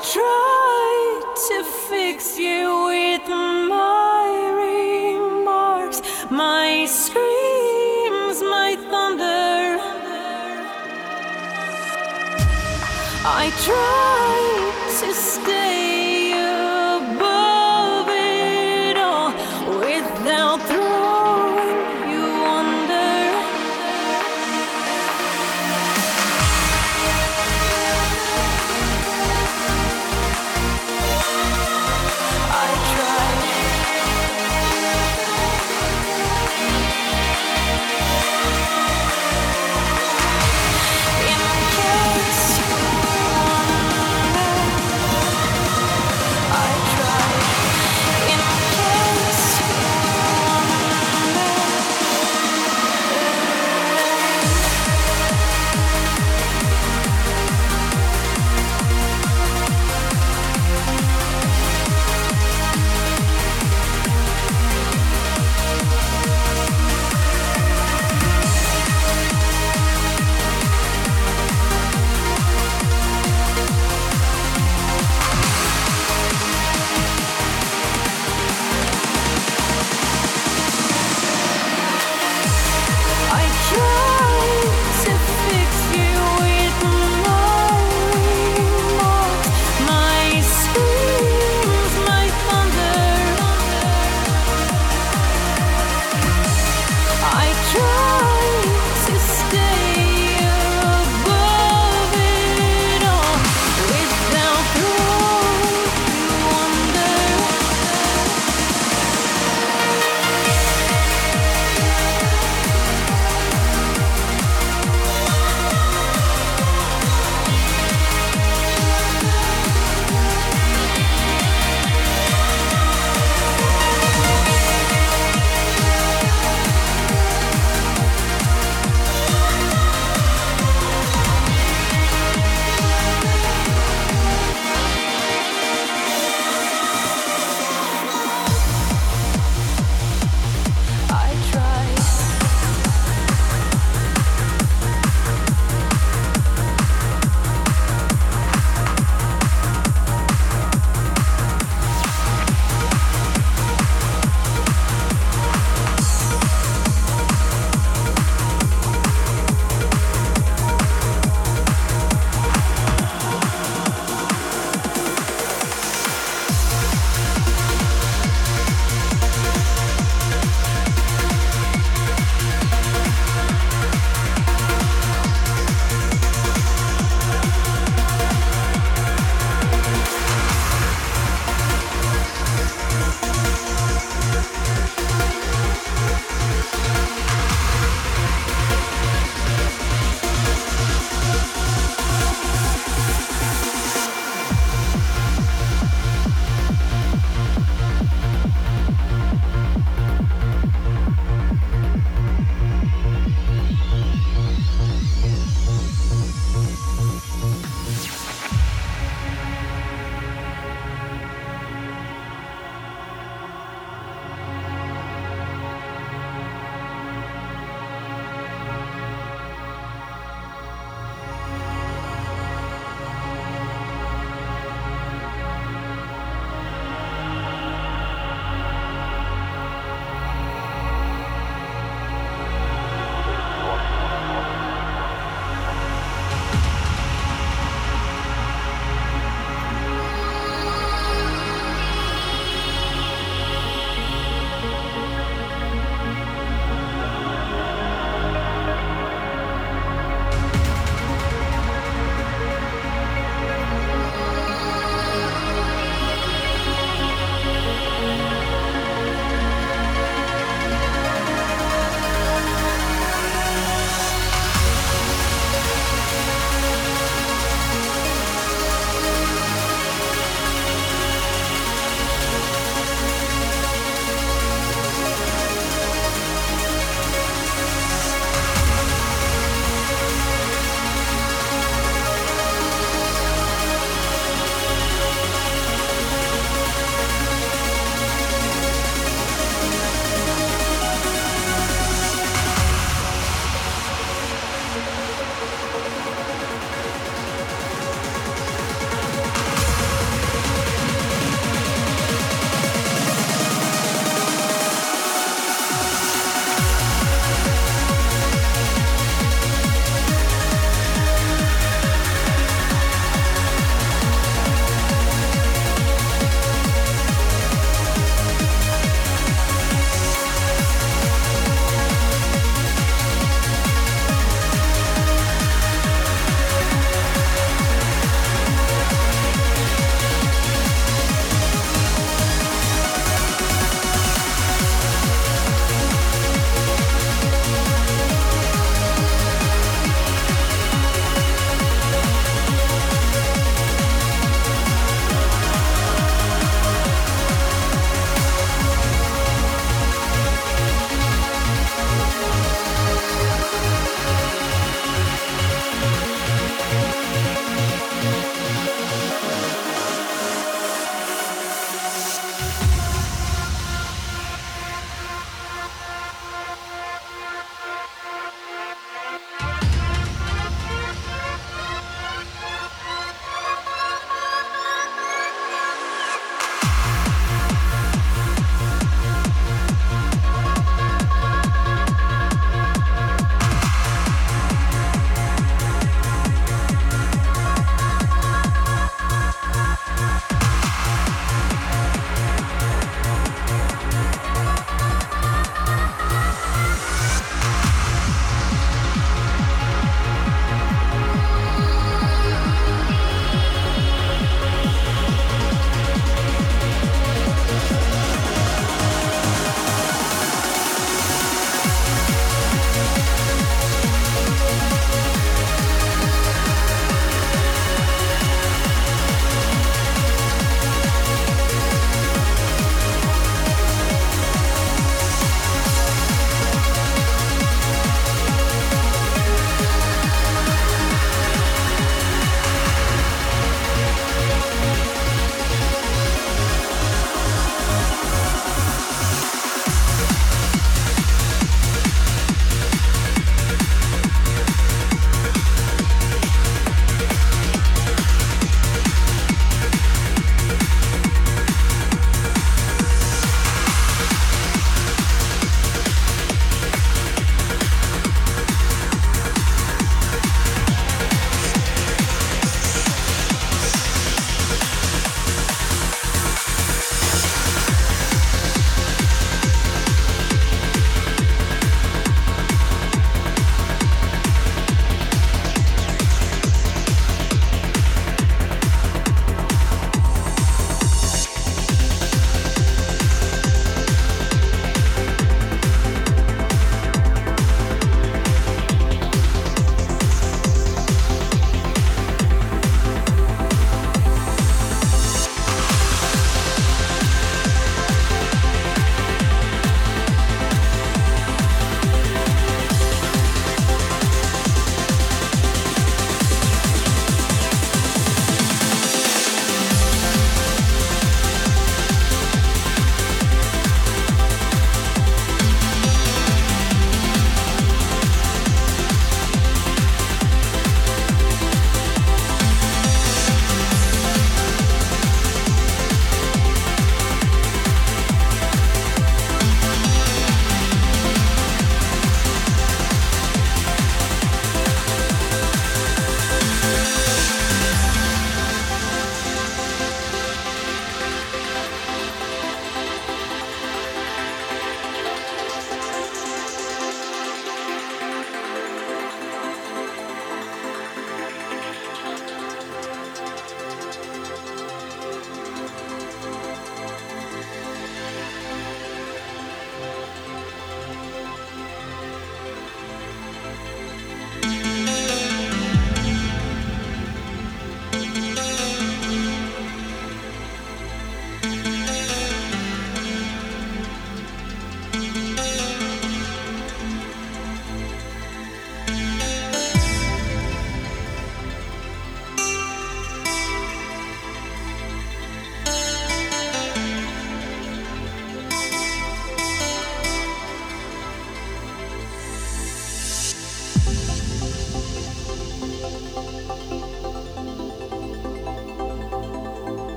True.